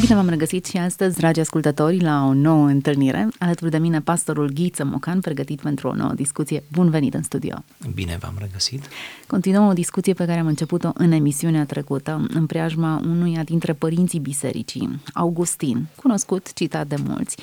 Bine v-am regăsit și astăzi, dragi ascultători, la o nouă întâlnire. Alături de mine, pastorul Ghiță Mocan, pregătit pentru o nouă discuție. Bun venit în studio! Bine v-am regăsit! Continuăm o discuție pe care am început-o în emisiunea trecută, în preajma unuia dintre părinții bisericii, Augustin, cunoscut, citat de mulți.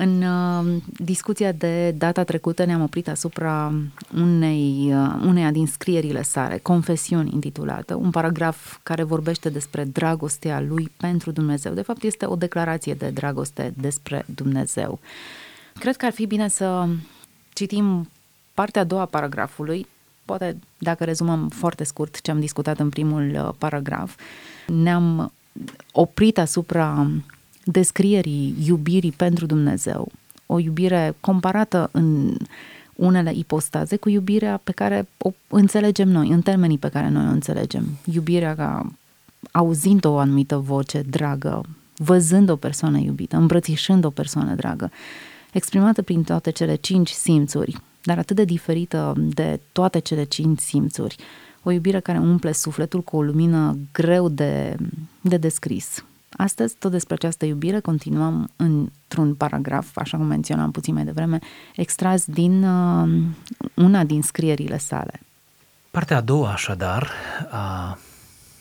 În uh, discuția de data trecută ne-am oprit asupra unei, uh, uneia din scrierile sale, Confesiuni intitulată, un paragraf care vorbește despre dragostea lui pentru Dumnezeu. De fapt, este o declarație de dragoste despre Dumnezeu. Cred că ar fi bine să citim partea a doua a paragrafului, poate dacă rezumăm foarte scurt ce am discutat în primul uh, paragraf, ne-am oprit asupra descrierii iubirii pentru Dumnezeu, o iubire comparată în unele ipostaze cu iubirea pe care o înțelegem noi, în termenii pe care noi o înțelegem. Iubirea ca auzind o anumită voce dragă, văzând o persoană iubită, îmbrățișând o persoană dragă, exprimată prin toate cele cinci simțuri, dar atât de diferită de toate cele cinci simțuri. O iubire care umple sufletul cu o lumină greu de, de descris, Astăzi, tot despre această iubire, continuăm într-un paragraf, așa cum menționam puțin mai devreme, extras din uh, una din scrierile sale. Partea a doua, așadar, a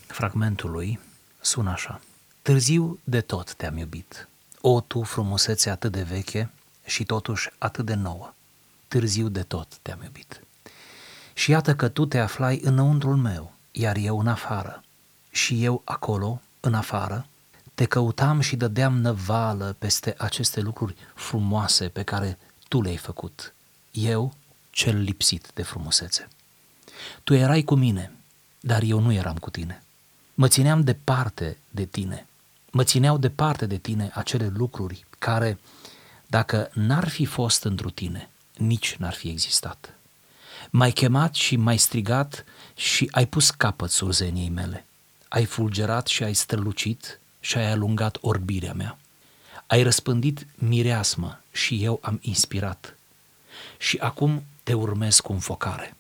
fragmentului sună așa. Târziu de tot te-am iubit. O, tu, frumusețe atât de veche și totuși atât de nouă. Târziu de tot te-am iubit. Și iată că tu te aflai înăuntrul meu, iar eu în afară. Și eu acolo, în afară, te căutam și dădeam năvală peste aceste lucruri frumoase pe care tu le-ai făcut. Eu, cel lipsit de frumusețe. Tu erai cu mine, dar eu nu eram cu tine. Mă țineam departe de tine. Mă țineau departe de tine acele lucruri care, dacă n-ar fi fost întru tine, nici n-ar fi existat. M-ai chemat și m-ai strigat și ai pus capăt surzeniei mele. Ai fulgerat și ai strălucit și ai alungat orbirea mea. Ai răspândit mireasmă și eu am inspirat. Și acum te urmez cu înfocare.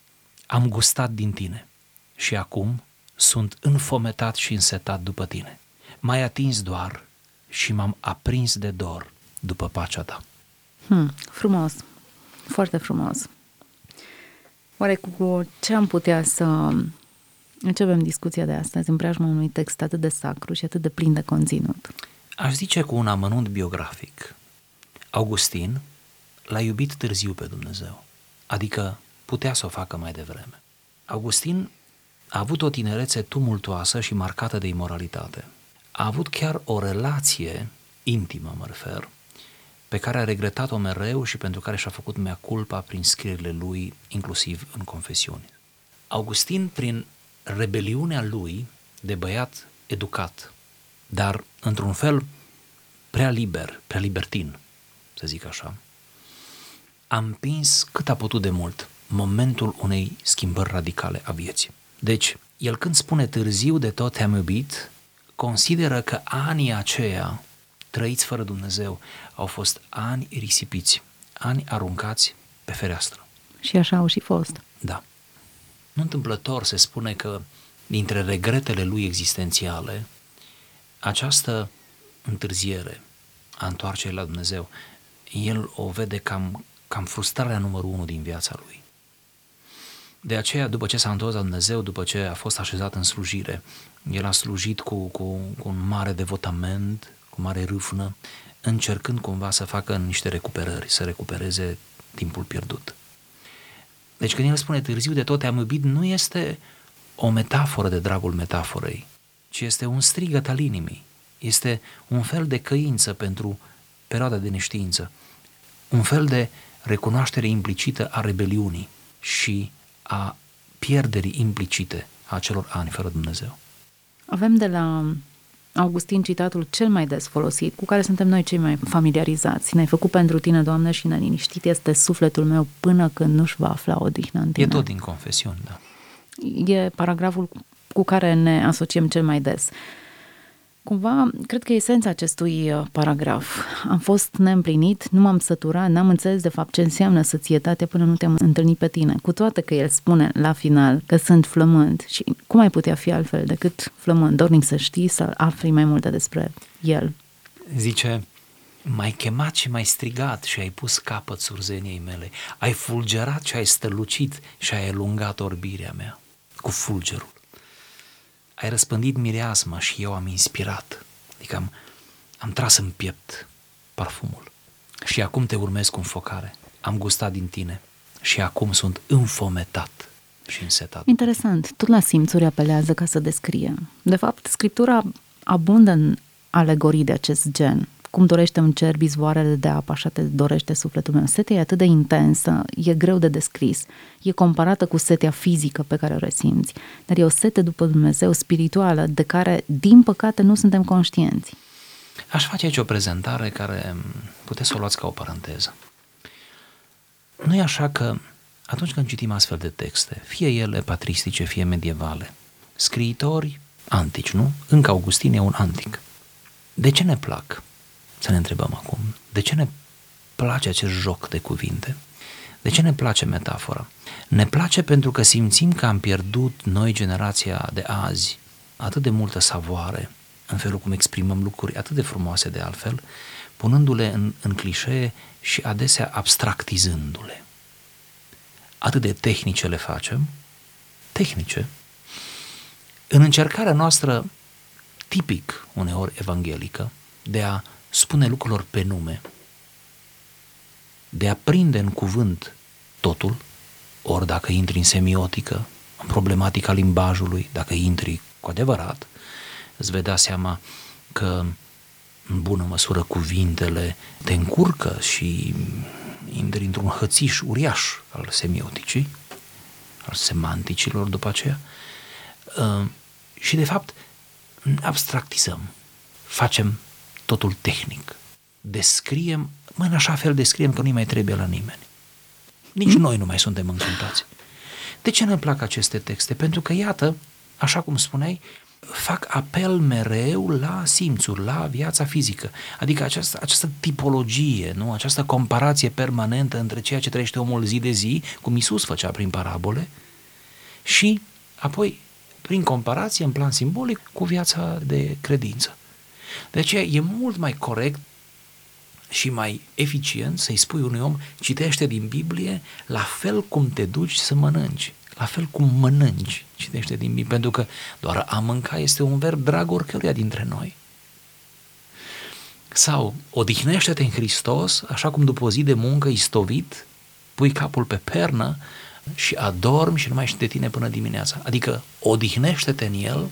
Am gustat din tine și acum sunt înfometat și însetat după tine. M-ai atins doar și m-am aprins de dor după pacea ta. Hmm, frumos, foarte frumos. Oare cu ce am putea să Începem discuția de astăzi în preajma unui text atât de sacru și atât de plin de conținut. Aș zice cu un amănunt biografic. Augustin l-a iubit târziu pe Dumnezeu, adică putea să o facă mai devreme. Augustin a avut o tinerețe tumultoasă și marcată de imoralitate. A avut chiar o relație intimă, mă refer, pe care a regretat-o mereu și pentru care și-a făcut mea culpa prin scrierile lui, inclusiv în confesiuni. Augustin, prin rebeliunea lui de băiat educat, dar într-un fel prea liber, prea libertin, să zic așa, a împins cât a putut de mult momentul unei schimbări radicale a vieții. Deci, el când spune târziu de tot te-am iubit, consideră că anii aceia trăiți fără Dumnezeu au fost ani risipiți, ani aruncați pe fereastră. Și așa au și fost. Da. Nu întâmplător se spune că dintre regretele lui existențiale, această întârziere a întoarcerii la Dumnezeu, el o vede cam, cam frustrarea numărul unu din viața lui. De aceea, după ce s-a întors la Dumnezeu, după ce a fost așezat în slujire, el a slujit cu, cu, cu un mare devotament, cu mare râfnă, încercând cumva să facă niște recuperări, să recupereze timpul pierdut. Deci când el spune târziu de tot te-am iubit, nu este o metaforă de dragul metaforei, ci este un strigăt al inimii. Este un fel de căință pentru perioada de neștiință, un fel de recunoaștere implicită a rebeliunii și a pierderii implicite a celor ani fără Dumnezeu. Avem de la Augustin citatul cel mai des folosit, cu care suntem noi cei mai familiarizați. Ne-ai făcut pentru tine, Doamne, și neliniștit este sufletul meu până când nu-și va afla odihnă în tine. E tot din confesiuni, da. E paragraful cu care ne asociem cel mai des. Cumva, cred că esența acestui uh, paragraf. Am fost neîmplinit, nu m-am săturat, n-am înțeles de fapt ce înseamnă sățietate până nu te-am întâlnit pe tine. Cu toate că el spune la final că sunt flământ și cum ai putea fi altfel decât flământ, dornic să știi, să afli mai multe despre el. Zice, m-ai chemat și m-ai strigat și ai pus capăt surzeniei mele. Ai fulgerat și ai stălucit și ai elungat orbirea mea cu fulgerul. Ai răspândit mireasma și eu am inspirat. Adică am, am tras în piept parfumul. Și acum te urmez cu înfocare. Am gustat din tine și acum sunt înfometat și însetat. Interesant. Tot la simțuri apelează ca să descrie. De fapt, scriptura abundă în alegorii de acest gen cum dorește un cer bizvoarele de apă, așa te dorește sufletul meu. Setea e atât de intensă, e greu de descris. E comparată cu setea fizică pe care o resimți, dar e o sete după Dumnezeu spirituală de care, din păcate, nu suntem conștienți. Aș face aici o prezentare care puteți să o luați ca o paranteză. Nu e așa că atunci când citim astfel de texte, fie ele patristice, fie medievale, scriitori antici, nu? Încă Augustin e un antic. De ce ne plac? Să ne întrebăm acum, de ce ne place acest joc de cuvinte? De ce ne place metafora? Ne place pentru că simțim că am pierdut noi, generația de azi, atât de multă savoare în felul cum exprimăm lucruri atât de frumoase de altfel, punându-le în, în clișee și adesea abstractizându-le. Atât de tehnice le facem, tehnice, în încercarea noastră tipic uneori evanghelică de a spune lucrurilor pe nume, de a prinde în cuvânt totul, ori dacă intri în semiotică, în problematica limbajului, dacă intri cu adevărat, îți vei da seama că în bună măsură cuvintele te încurcă și intri într-un hățiș uriaș al semioticii, al semanticilor după aceea, uh, și de fapt abstractizăm, facem totul tehnic. Descriem, mă, în așa fel descriem că nu mai trebuie la nimeni. Nici mm? noi nu mai suntem încântați. De ce ne plac aceste texte? Pentru că, iată, așa cum spuneai, fac apel mereu la simțuri, la viața fizică. Adică această, această tipologie, nu? această comparație permanentă între ceea ce trăiește omul zi de zi, cum Isus făcea prin parabole, și apoi, prin comparație, în plan simbolic, cu viața de credință. De aceea e mult mai corect și mai eficient să-i spui unui om, citește din Biblie la fel cum te duci să mănânci, la fel cum mănânci, citește din Biblie, pentru că doar a mânca este un verb drag oricăruia dintre noi. Sau, odihnește-te în Hristos, așa cum după o zi de muncă istovit, pui capul pe pernă și adormi și nu mai ești de tine până dimineața. Adică, odihnește-te în El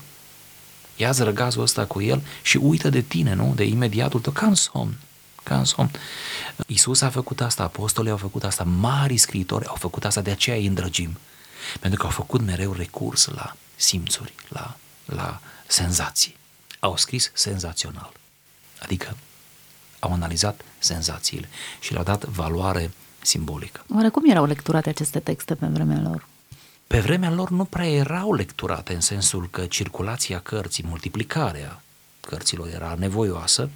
ia-ți răgazul ăsta cu el și uită de tine, nu? De imediatul tău, ca în somn. Ca în somn. Iisus a făcut asta, apostolii au făcut asta, mari scriitori au făcut asta, de aceea îi îndrăgim. Pentru că au făcut mereu recurs la simțuri, la, la senzații. Au scris senzațional. Adică au analizat senzațiile și le-au dat valoare simbolică. Oare cum erau lecturate aceste texte pe vremea lor? Pe vremea lor nu prea erau lecturate în sensul că circulația cărții, multiplicarea cărților era nevoioasă,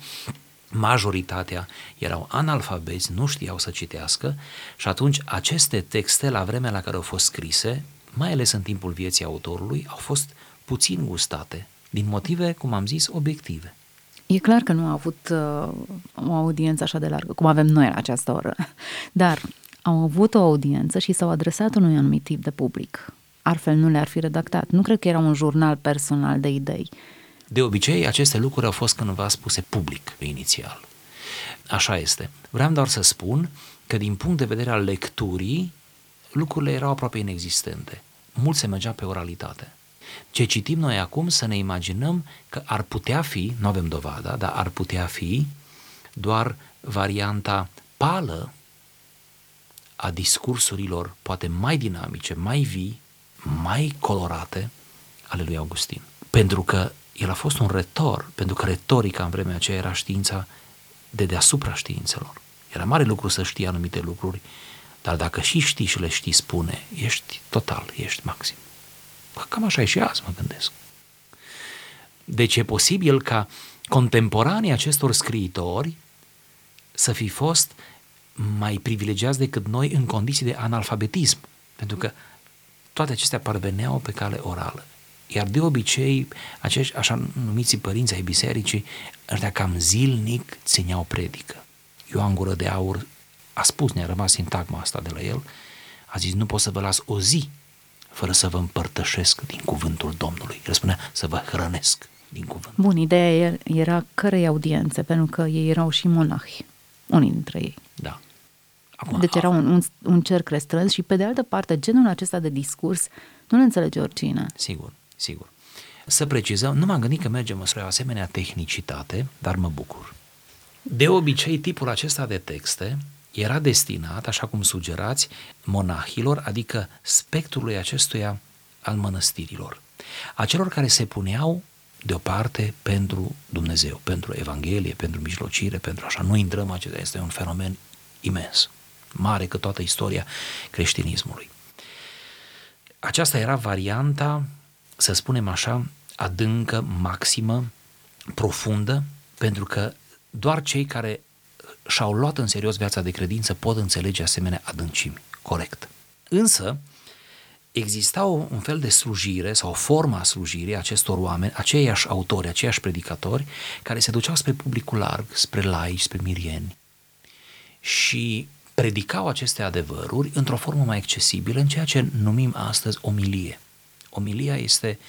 majoritatea erau analfabeti, nu știau să citească și atunci aceste texte, la vremea la care au fost scrise, mai ales în timpul vieții autorului, au fost puțin gustate, din motive, cum am zis, obiective. E clar că nu a avut uh, o audiență așa de largă, cum avem noi la această oră, dar au avut o audiență și s-au adresat unui anumit tip de public. Altfel nu le-ar fi redactat. Nu cred că era un jurnal personal de idei. De obicei, aceste lucruri au fost cândva spuse public inițial. Așa este. Vreau doar să spun că din punct de vedere al lecturii, lucrurile erau aproape inexistente. Mult se mergea pe oralitate. Ce citim noi acum să ne imaginăm că ar putea fi, nu avem dovada, dar ar putea fi doar varianta pală a discursurilor poate mai dinamice, mai vii, mai colorate ale lui Augustin. Pentru că el a fost un retor, pentru că retorica în vremea aceea era știința de deasupra științelor. Era mare lucru să știi anumite lucruri, dar dacă și știi și le știi spune, ești total, ești maxim. Cam așa e și azi, mă gândesc. Deci e posibil ca contemporanii acestor scriitori să fi fost mai privilegiați decât noi în condiții de analfabetism. Pentru că toate acestea parveneau pe cale orală. Iar de obicei, acești așa numiți părinți ai bisericii, ăștia cam zilnic țineau predică. Ioan Gură de Aur a spus, ne-a rămas sintagma asta de la el, a zis, nu pot să vă las o zi fără să vă împărtășesc din cuvântul Domnului. El spunea să vă hrănesc din cuvânt. Bun, ideea era cărei audiențe, pentru că ei erau și monahi, unii dintre ei. Da. Acum, deci era un, un, un cerc restrâns și pe de altă parte, genul acesta de discurs nu-l înțelege oricine. Sigur, sigur. Să precizăm, nu m-am gândit că mergem spre o asemenea tehnicitate, dar mă bucur. De obicei, tipul acesta de texte era destinat, așa cum sugerați, monahilor, adică spectrului acestuia al mănăstirilor, a celor care se puneau deoparte pentru Dumnezeu, pentru Evanghelie, pentru mijlocire, pentru așa. Nu intrăm, acesta este un fenomen imens, mare că toată istoria creștinismului. Aceasta era varianta, să spunem așa, adâncă, maximă, profundă, pentru că doar cei care și-au luat în serios viața de credință pot înțelege asemenea adâncimi, corect. Însă, exista un fel de slujire sau o formă a slujirii acestor oameni, aceiași autori, aceiași predicatori, care se duceau spre publicul larg, spre laici, spre mirieni și predicau aceste adevăruri într-o formă mai accesibilă, în ceea ce numim astăzi omilie. Omilia este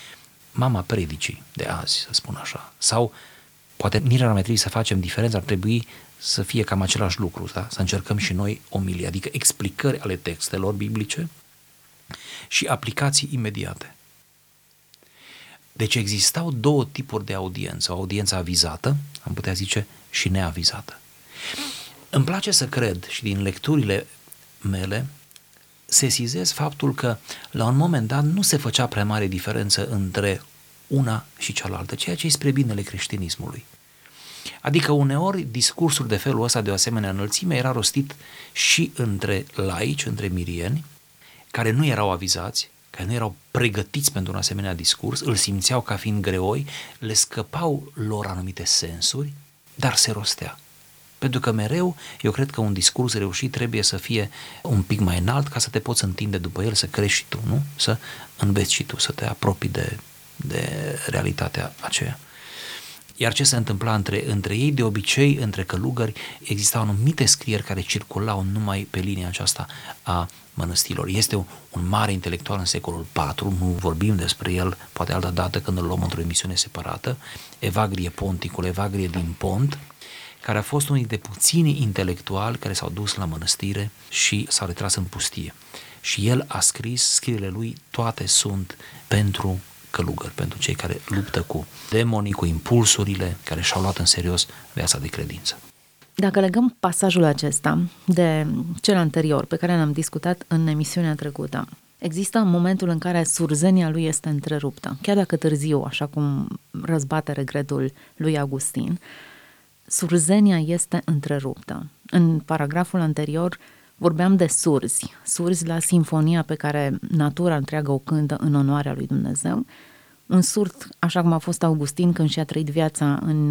mama predicii de azi, să spun așa. Sau poate nici ar mai trebui să facem diferență, ar trebui să fie cam același lucru, da? să încercăm și noi omilie, adică explicări ale textelor biblice și aplicații imediate. Deci existau două tipuri de audiență, o audiență avizată, am putea zice, și neavizată. Îmi place să cred și din lecturile mele sesizez faptul că la un moment dat nu se făcea prea mare diferență între una și cealaltă, ceea ce e spre binele creștinismului. Adică uneori discursul de felul ăsta de o asemenea înălțime era rostit și între laici, între mirieni, care nu erau avizați, care nu erau pregătiți pentru un asemenea discurs, îl simțeau ca fiind greoi, le scăpau lor anumite sensuri, dar se rostea. Pentru că mereu, eu cred că un discurs reușit trebuie să fie un pic mai înalt ca să te poți întinde după el, să crești și tu, nu? Să înveți și tu, să te apropii de, de realitatea aceea. Iar ce se întâmpla între, între ei, de obicei, între călugări, existau anumite scrieri care circulau numai pe linia aceasta a mănăstirilor. Este un, un mare intelectual în secolul IV, nu vorbim despre el, poate altă dată când îl luăm într-o emisiune separată, Evagrie Ponticul, Evagrie din Pont, care a fost unul dintre puținii intelectuali care s-au dus la mănăstire și s-au retras în pustie. Și el a scris, scrierile lui toate sunt pentru călugări, pentru cei care luptă cu demonii, cu impulsurile, care și-au luat în serios viața de credință. Dacă legăm pasajul acesta de cel anterior pe care l-am discutat în emisiunea trecută, există momentul în care surzenia lui este întreruptă, chiar dacă târziu, așa cum răzbate regretul lui Augustin, surzenia este întreruptă. În paragraful anterior vorbeam de surzi, surzi la sinfonia pe care natura întreagă o cântă în onoarea lui Dumnezeu, un surd, așa cum a fost Augustin când și-a trăit viața în,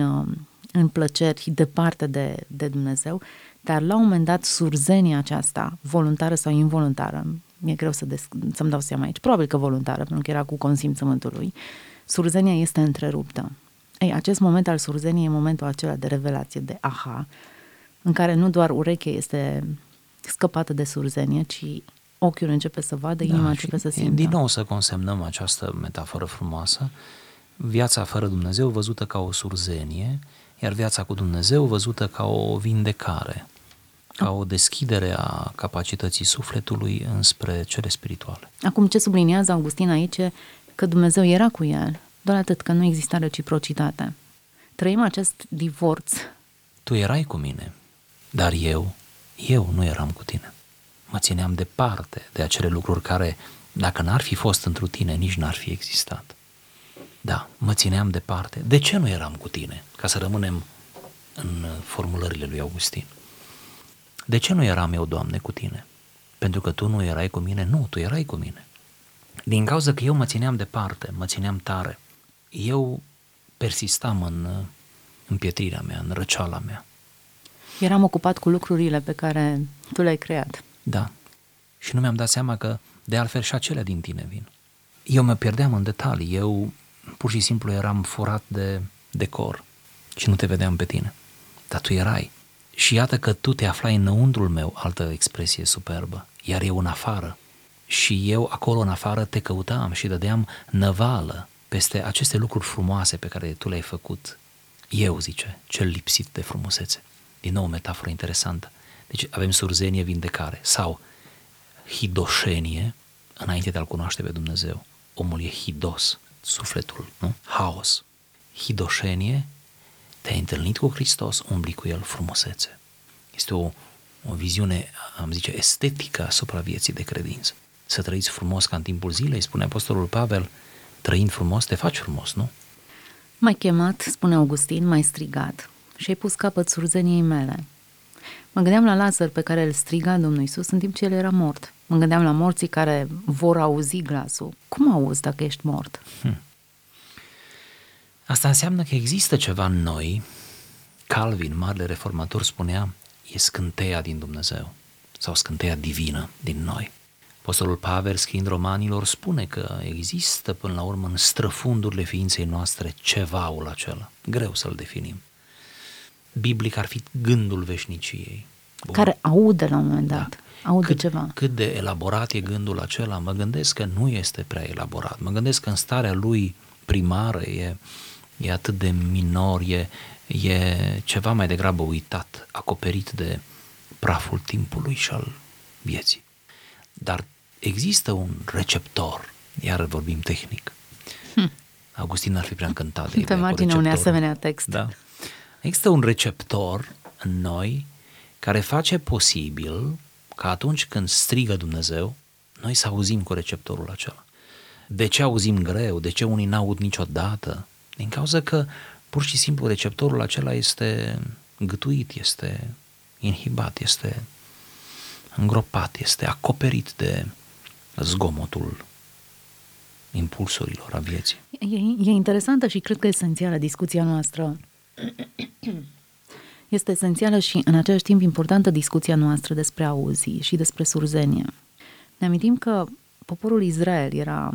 în plăceri departe de, de Dumnezeu, dar la un moment dat surzenia aceasta, voluntară sau involuntară, mi-e greu să des- să-mi dau seama aici, probabil că voluntară, pentru că era cu consimțământul lui, surzenia este întreruptă. Ei, acest moment al surzeniei e momentul acela de revelație, de aha, în care nu doar urechea este scăpată de surzenie, ci ochiul începe să vadă, inima da, începe să simtă. Din nou să consemnăm această metaforă frumoasă, viața fără Dumnezeu văzută ca o surzenie, iar viața cu Dumnezeu văzută ca o vindecare, ca o deschidere a capacității sufletului înspre cele spirituale. Acum, ce subliniază Augustin aici că Dumnezeu era cu el, doar atât că nu exista reciprocitate. Trăim acest divorț. Tu erai cu mine, dar eu, eu nu eram cu tine. Mă țineam departe de acele lucruri care, dacă n-ar fi fost într tine, nici n-ar fi existat. Da, mă țineam departe. De ce nu eram cu tine? Ca să rămânem în formulările lui Augustin. De ce nu eram eu, Doamne, cu tine? Pentru că tu nu erai cu mine? Nu, tu erai cu mine. Din cauza că eu mă țineam departe, mă țineam tare. Eu persistam în împietrirea mea, în răceala mea. Eram ocupat cu lucrurile pe care tu le-ai creat. Da. Și nu mi-am dat seama că de altfel și acelea din tine vin. Eu mă pierdeam în detalii, eu pur și simplu eram furat de decor și nu te vedeam pe tine. Dar tu erai. Și iată că tu te aflai înăuntrul meu, altă expresie superbă, iar eu în afară. Și eu acolo în afară te căutam și dădeam năvală peste aceste lucruri frumoase pe care tu le-ai făcut. Eu, zice, cel lipsit de frumusețe. Din nou o metaforă interesantă. Deci avem surzenie, vindecare sau hidoșenie înainte de a-L cunoaște pe Dumnezeu. Omul e hidos, sufletul, nu? Haos. Hidoșenie, te-ai întâlnit cu Hristos, umbli cu El frumusețe. Este o, o viziune, am zice, estetică asupra vieții de credință. Să trăiți frumos ca în timpul zilei, spune Apostolul Pavel, trăind frumos, te faci frumos, nu? M-ai chemat, spune Augustin, m-ai strigat și ai pus capăt surzeniei mele. Mă gândeam la Lazar pe care îl striga Domnul Isus în timp ce el era mort. Mă gândeam la morții care vor auzi glasul. Cum auzi dacă ești mort? Hmm. Asta înseamnă că există ceva în noi. Calvin, marele reformator, spunea, e scânteia din Dumnezeu sau scânteia divină din noi. Apostolul Pavel, scriind romanilor, spune că există până la urmă în străfundurile ființei noastre cevaul acela. Greu să-l definim. Biblic ar fi gândul veșniciei. Bun. Care aude la un moment dat. Da. Aude cât, ceva. Cât de elaborat e gândul acela, mă gândesc că nu este prea elaborat. Mă gândesc că în starea lui primară e, e atât de minor, e, e ceva mai degrabă uitat, acoperit de praful timpului și al vieții. Dar există un receptor, iar vorbim tehnic. Hm. Augustin ar fi prea încântat de Pe marginea unui asemenea text. Da. Există un receptor în noi care face posibil ca atunci când strigă Dumnezeu, noi să auzim cu receptorul acela. De ce auzim greu? De ce unii n-aud niciodată? Din cauza că pur și simplu receptorul acela este gătuit, este inhibat, este îngropat, este acoperit de zgomotul impulsurilor a vieții. E, e interesantă și cred că esențială discuția noastră. Este esențială și în același timp importantă discuția noastră despre auzi și despre surzenie. Ne amintim că poporul Israel era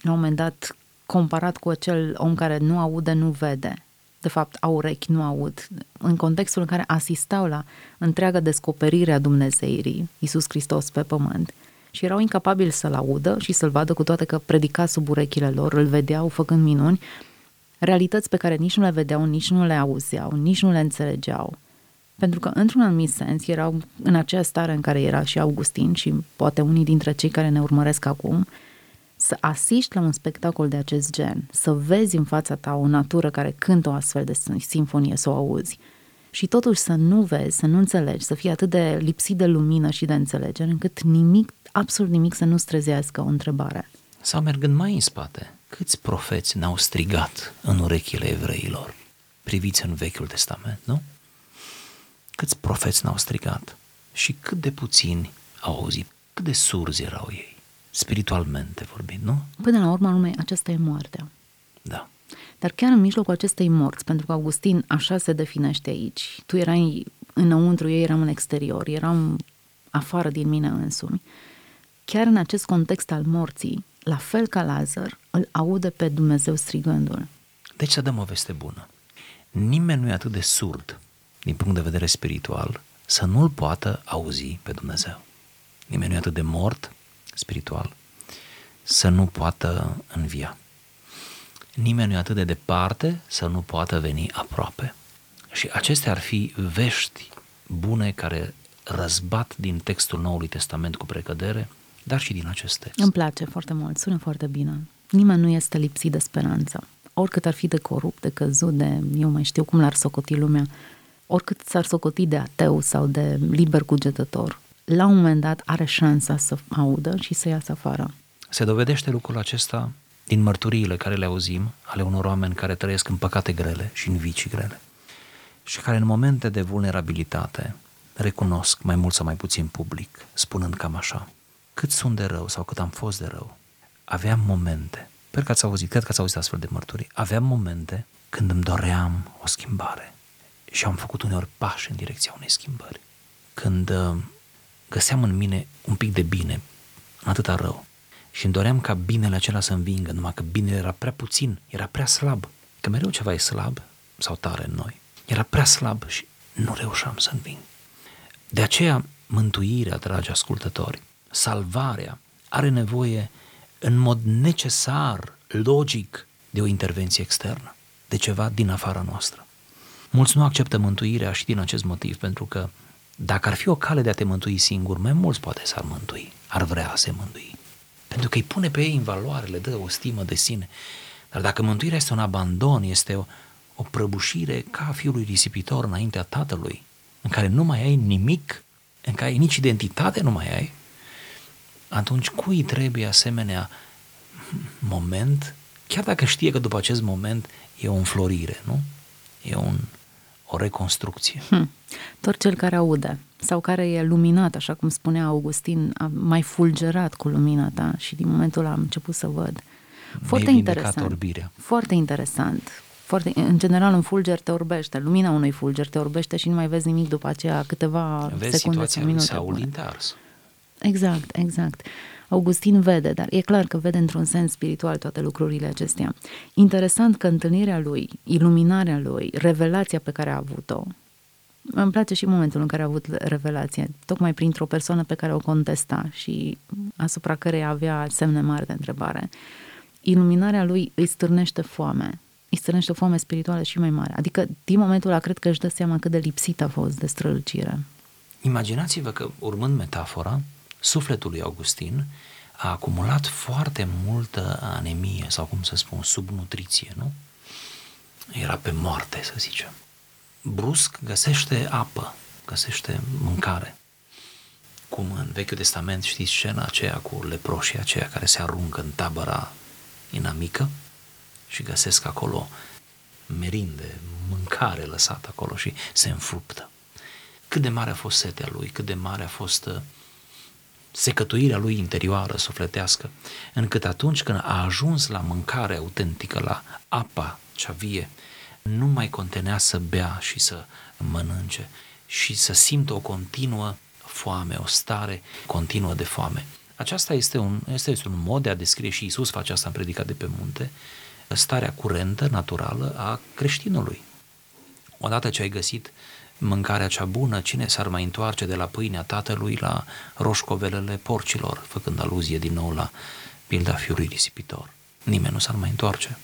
la un moment dat comparat cu acel om care nu aude, nu vede. De fapt, au urechi, nu aud. În contextul în care asistau la întreaga descoperire a Dumnezeirii, Iisus Hristos pe pământ, și erau incapabili să-l audă și să-l vadă cu toate că predica sub urechile lor, îl vedeau făcând minuni, realități pe care nici nu le vedeau, nici nu le auzeau, nici nu le înțelegeau. Pentru că, într-un anumit sens, erau în aceea stare în care era și Augustin și poate unii dintre cei care ne urmăresc acum, să asiști la un spectacol de acest gen, să vezi în fața ta o natură care cântă o astfel de sinfonie, să o auzi, și totuși să nu vezi, să nu înțelegi, să fii atât de lipsit de lumină și de înțelegere, încât nimic, absolut nimic să nu strezească o întrebare. Sau mergând mai în spate, câți profeți n-au strigat în urechile evreilor? Priviți în Vechiul Testament, nu? Câți profeți n-au strigat? Și cât de puțini au auzit? Cât de surzi erau ei? Spiritualmente vorbind, nu? Până la urmă, numai aceasta e moartea. Da. Dar chiar în mijlocul acestei morți, pentru că Augustin așa se definește aici, tu erai înăuntru, eu eram în exterior, eram afară din mine însumi, chiar în acest context al morții, la fel ca Lazar, îl aude pe Dumnezeu strigându-l. Deci să dăm o veste bună. Nimeni nu e atât de surd din punct de vedere spiritual să nu-l poată auzi pe Dumnezeu. Nimeni nu e atât de mort spiritual să nu poată învia. Nimeni nu e atât de departe să nu poată veni aproape. Și acestea ar fi vești bune care răzbat din textul Noului Testament cu precădere, dar și din acest text. Îmi place foarte mult, sună foarte bine. Nimeni nu este lipsit de speranță. Oricât ar fi de corupt, de căzut, de eu mai știu cum l-ar socoti lumea, oricât s-ar socoti de ateu sau de liber cugetător, la un moment dat are șansa să audă și să iasă afară. Se dovedește lucrul acesta din mărturiile care le auzim ale unor oameni care trăiesc în păcate grele și în vicii grele și care în momente de vulnerabilitate recunosc mai mult sau mai puțin public, spunând cam așa, cât sunt de rău sau cât am fost de rău, aveam momente, sper că ați auzit, cred că ați auzit astfel de mărturii, aveam momente când îmi doream o schimbare și am făcut uneori pași în direcția unei schimbări. Când uh, găseam în mine un pic de bine, atâta rău, și îmi doream ca binele acela să învingă, numai că binele era prea puțin, era prea slab, că mereu ceva e slab sau tare în noi. Era prea slab și nu reușeam să înving. De aceea, mântuirea, dragi ascultători, salvarea, are nevoie în mod necesar, logic, de o intervenție externă, de ceva din afara noastră. Mulți nu acceptă mântuirea și din acest motiv, pentru că dacă ar fi o cale de a te mântui singur, mai mulți poate s-ar mântui, ar vrea să se mântui. Pentru că îi pune pe ei în valoare, le dă o stimă de sine. Dar dacă mântuirea este un abandon, este o, o prăbușire ca fiului risipitor înaintea tatălui, în care nu mai ai nimic, în care nici identitate nu mai ai, atunci cui trebuie asemenea moment, chiar dacă știe că după acest moment e o înflorire, nu? E un, o reconstrucție. Hmm. Doar cel care aude sau care e luminat, așa cum spunea Augustin, a mai fulgerat cu lumina ta și din momentul ăla am început să văd. Foarte interesant. Orbirea. Foarte interesant. Foarte, în general, un fulger te orbește, lumina unui fulger te orbește și nu mai vezi nimic după aceea câteva vezi secunde sau minute. Vezi ars. Exact, exact. Augustin vede, dar e clar că vede într-un sens spiritual toate lucrurile acestea. Interesant că întâlnirea lui, iluminarea lui, revelația pe care a avut-o, îmi place și momentul în care a avut revelație, tocmai printr-o persoană pe care o contesta și asupra care avea semne mari de întrebare. Iluminarea lui îi stârnește foame, îi stârnește o foame spirituală și mai mare. Adică, din momentul ăla, cred că își dă seama cât de lipsit a fost de strălucire. Imaginați-vă că, urmând metafora, sufletul lui Augustin a acumulat foarte multă anemie sau, cum să spun, subnutriție, nu? Era pe moarte, să zicem brusc găsește apă, găsește mâncare. Cum în Vechiul Testament știți scena aceea cu leproșii aceia care se aruncă în tabăra inamică și găsesc acolo merinde, mâncare lăsată acolo și se înfruptă. Cât de mare a fost setea lui, cât de mare a fost uh, secătuirea lui interioară, sufletească, încât atunci când a ajuns la mâncare autentică, la apa cea vie, nu mai contenea să bea și să mănânce și să simtă o continuă foame, o stare continuă de foame. Aceasta este un, este, este un mod de a descrie și Isus face asta în predicat de pe munte, starea curentă, naturală a creștinului. Odată ce ai găsit mâncarea cea bună, cine s-ar mai întoarce de la pâinea tatălui la roșcovelele porcilor, făcând aluzie din nou la pilda fiului risipitor? Nimeni nu s-ar mai întoarce.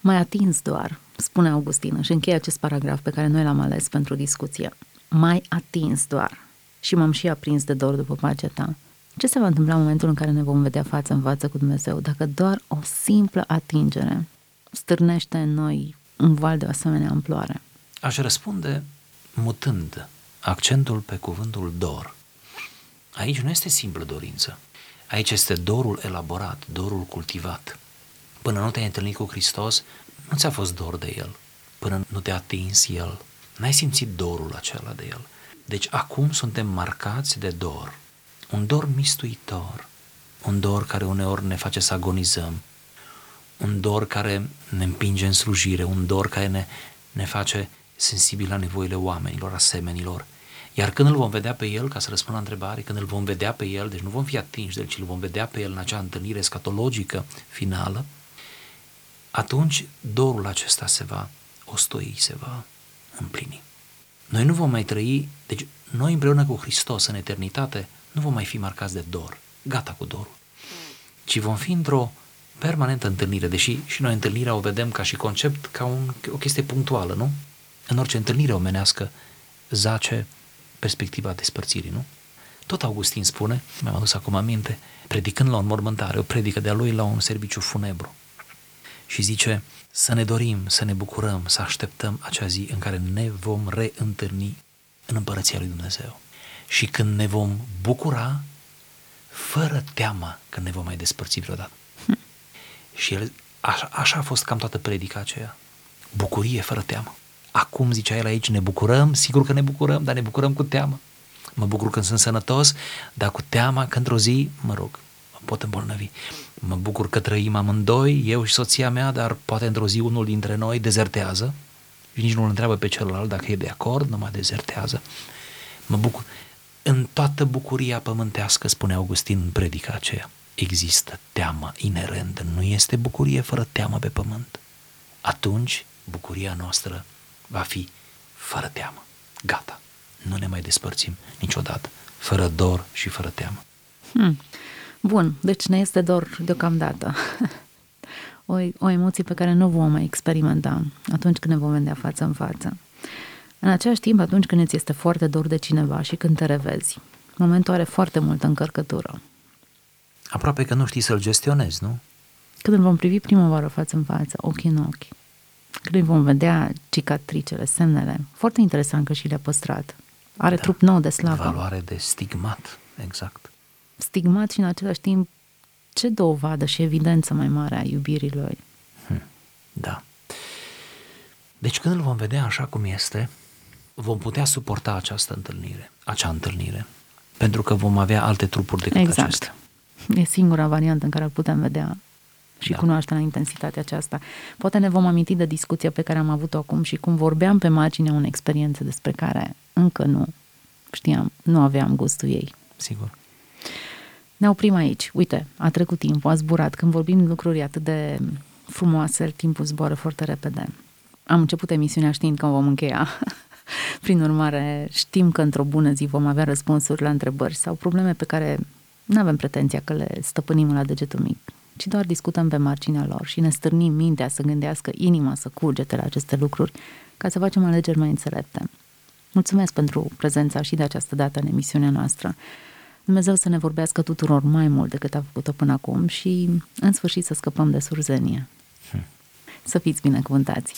Mai atins doar, spune Augustin și încheie acest paragraf pe care noi l-am ales pentru discuție. Mai atins doar și m-am și aprins de dor după pacea ta. Ce se va întâmpla în momentul în care ne vom vedea față în față cu Dumnezeu dacă doar o simplă atingere stârnește în noi un val de o asemenea amploare? Aș răspunde mutând accentul pe cuvântul dor. Aici nu este simplă dorință. Aici este dorul elaborat, dorul cultivat. Până nu te-ai întâlnit cu Hristos, nu ți-a fost dor de El. Până nu te-a atins El, n-ai simțit dorul acela de El. Deci acum suntem marcați de dor. Un dor mistuitor, un dor care uneori ne face să agonizăm, un dor care ne împinge în slujire, un dor care ne, ne face sensibil la nevoile oamenilor, asemenilor. Iar când îl vom vedea pe el, ca să răspund la întrebare, când îl vom vedea pe el, deci nu vom fi atinși de el, ci îl vom vedea pe el în acea întâlnire scatologică finală, atunci dorul acesta se va ostoi, se va împlini. Noi nu vom mai trăi, deci noi împreună cu Hristos în eternitate nu vom mai fi marcați de dor, gata cu dorul, ci vom fi într-o permanentă întâlnire, deși și noi întâlnirea o vedem ca și concept, ca un, o chestie punctuală, nu? În orice întâlnire omenească zace perspectiva despărțirii, nu? Tot Augustin spune, mi-am adus acum aminte, predicând la o înmormântare, o predică de-a lui la un serviciu funebru și zice să ne dorim, să ne bucurăm, să așteptăm acea zi în care ne vom reîntâlni în împărăția lui Dumnezeu. Și când ne vom bucura, fără teamă că ne vom mai despărți vreodată. Hm. Și el, așa, așa a fost cam toată predica aceea. Bucurie fără teamă. Acum, zicea el aici, ne bucurăm, sigur că ne bucurăm, dar ne bucurăm cu teamă. Mă bucur când sunt sănătos, dar cu teama că într-o zi, mă rog, pot îmbolnăvi. Mă bucur că trăim amândoi, eu și soția mea, dar poate într-o zi unul dintre noi dezertează și nici nu îl întreabă pe celălalt dacă e de acord, nu mai dezertează. Mă bucur. În toată bucuria pământească, spune Augustin în predica aceea, există teamă inerentă. Nu este bucurie fără teamă pe pământ. Atunci, bucuria noastră va fi fără teamă. Gata. Nu ne mai despărțim niciodată. Fără dor și fără teamă. Hmm. Bun, deci ne este dor deocamdată. o, o emoție pe care nu vom mai experimenta atunci când ne vom vedea față în față. În același timp, atunci când îți este foarte dor de cineva și când te revezi, momentul are foarte multă încărcătură. Aproape că nu știi să-l gestionezi, nu? Când îl vom privi prima oară față în față, ochi în ochi, când îi vom vedea cicatricele, semnele, foarte interesant că și le-a păstrat. Are da, trup nou de slavă. Valoare de stigmat, exact. Stigmat și în același timp ce dovadă și evidență mai mare a iubirii lui. Hmm, da. Deci când îl vom vedea așa cum este, vom putea suporta această întâlnire, acea întâlnire, pentru că vom avea alte trupuri decât exact. acestea. E singura variantă în care îl putem vedea și da. cunoaște la intensitatea aceasta. Poate ne vom aminti de discuția pe care am avut-o acum și cum vorbeam pe marginea unei experiențe despre care încă nu știam, nu aveam gustul ei. Sigur. Ne oprim aici. Uite, a trecut timpul, a zburat. Când vorbim lucruri atât de frumoase, timpul zboară foarte repede. Am început emisiunea știind că vom încheia. Prin urmare, știm că într-o bună zi vom avea răspunsuri la întrebări sau probleme pe care nu avem pretenția că le stăpânim la degetul mic, ci doar discutăm pe marginea lor și ne stârnim mintea să gândească, inima să curgete la aceste lucruri, ca să facem alegeri mai înțelepte. Mulțumesc pentru prezența și de această dată în emisiunea noastră. Dumnezeu să ne vorbească tuturor mai mult decât a făcut-o până acum și, în sfârșit, să scăpăm de surzenie. Hmm. Să fiți binecuvântați!